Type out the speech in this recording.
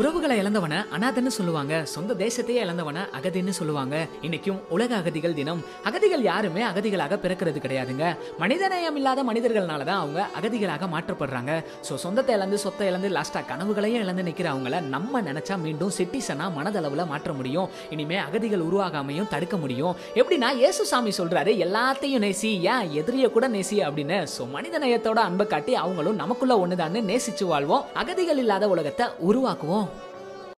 உறவுகளை இழந்தவன அனாதன்னு சொல்லுவாங்க. சொந்த தேசத்தையே இழந்தவன அகதின்னு சொல்லுவாங்க. இன்னைக்கும் உலக அகதிகள் தினம். அகதிகள் யாருமே அகதிகளாக பிறக்கிறது கிடையாதுங்க. மனிதநேயம் இல்லாத மனிதர்கள்னால தான் அவங்க அகதிகளாக மாற்றப்படுறாங்க. ஸோ சொந்தத்தை இழந்து சொத்தை இழந்து லாஸ்டா கனவுகளையும் இழந்து நிற்கிறவங்கள நம்ம நினைச்சா மீண்டும் சிட்டிசனா மனதளவுல மாற்ற முடியும். இனிமே அகதிகள் உருவாகாமையும் தடுக்க முடியும். எப்படின்னா இயேசு சாமி சொல்றாரு எல்லாத்தையும் நேசி ஏன் எதிரிய கூட நேசி அப்படின்னு. ஸோ மனித நேயத்தோட அன்பை காட்டி அவங்களும் நமக்குள்ள ஒண்ணுதான்னு நேசிச்சு வாழ்வோம். அகதிகள் இல்லாத உலகத்தை உருவாக்குவோம்.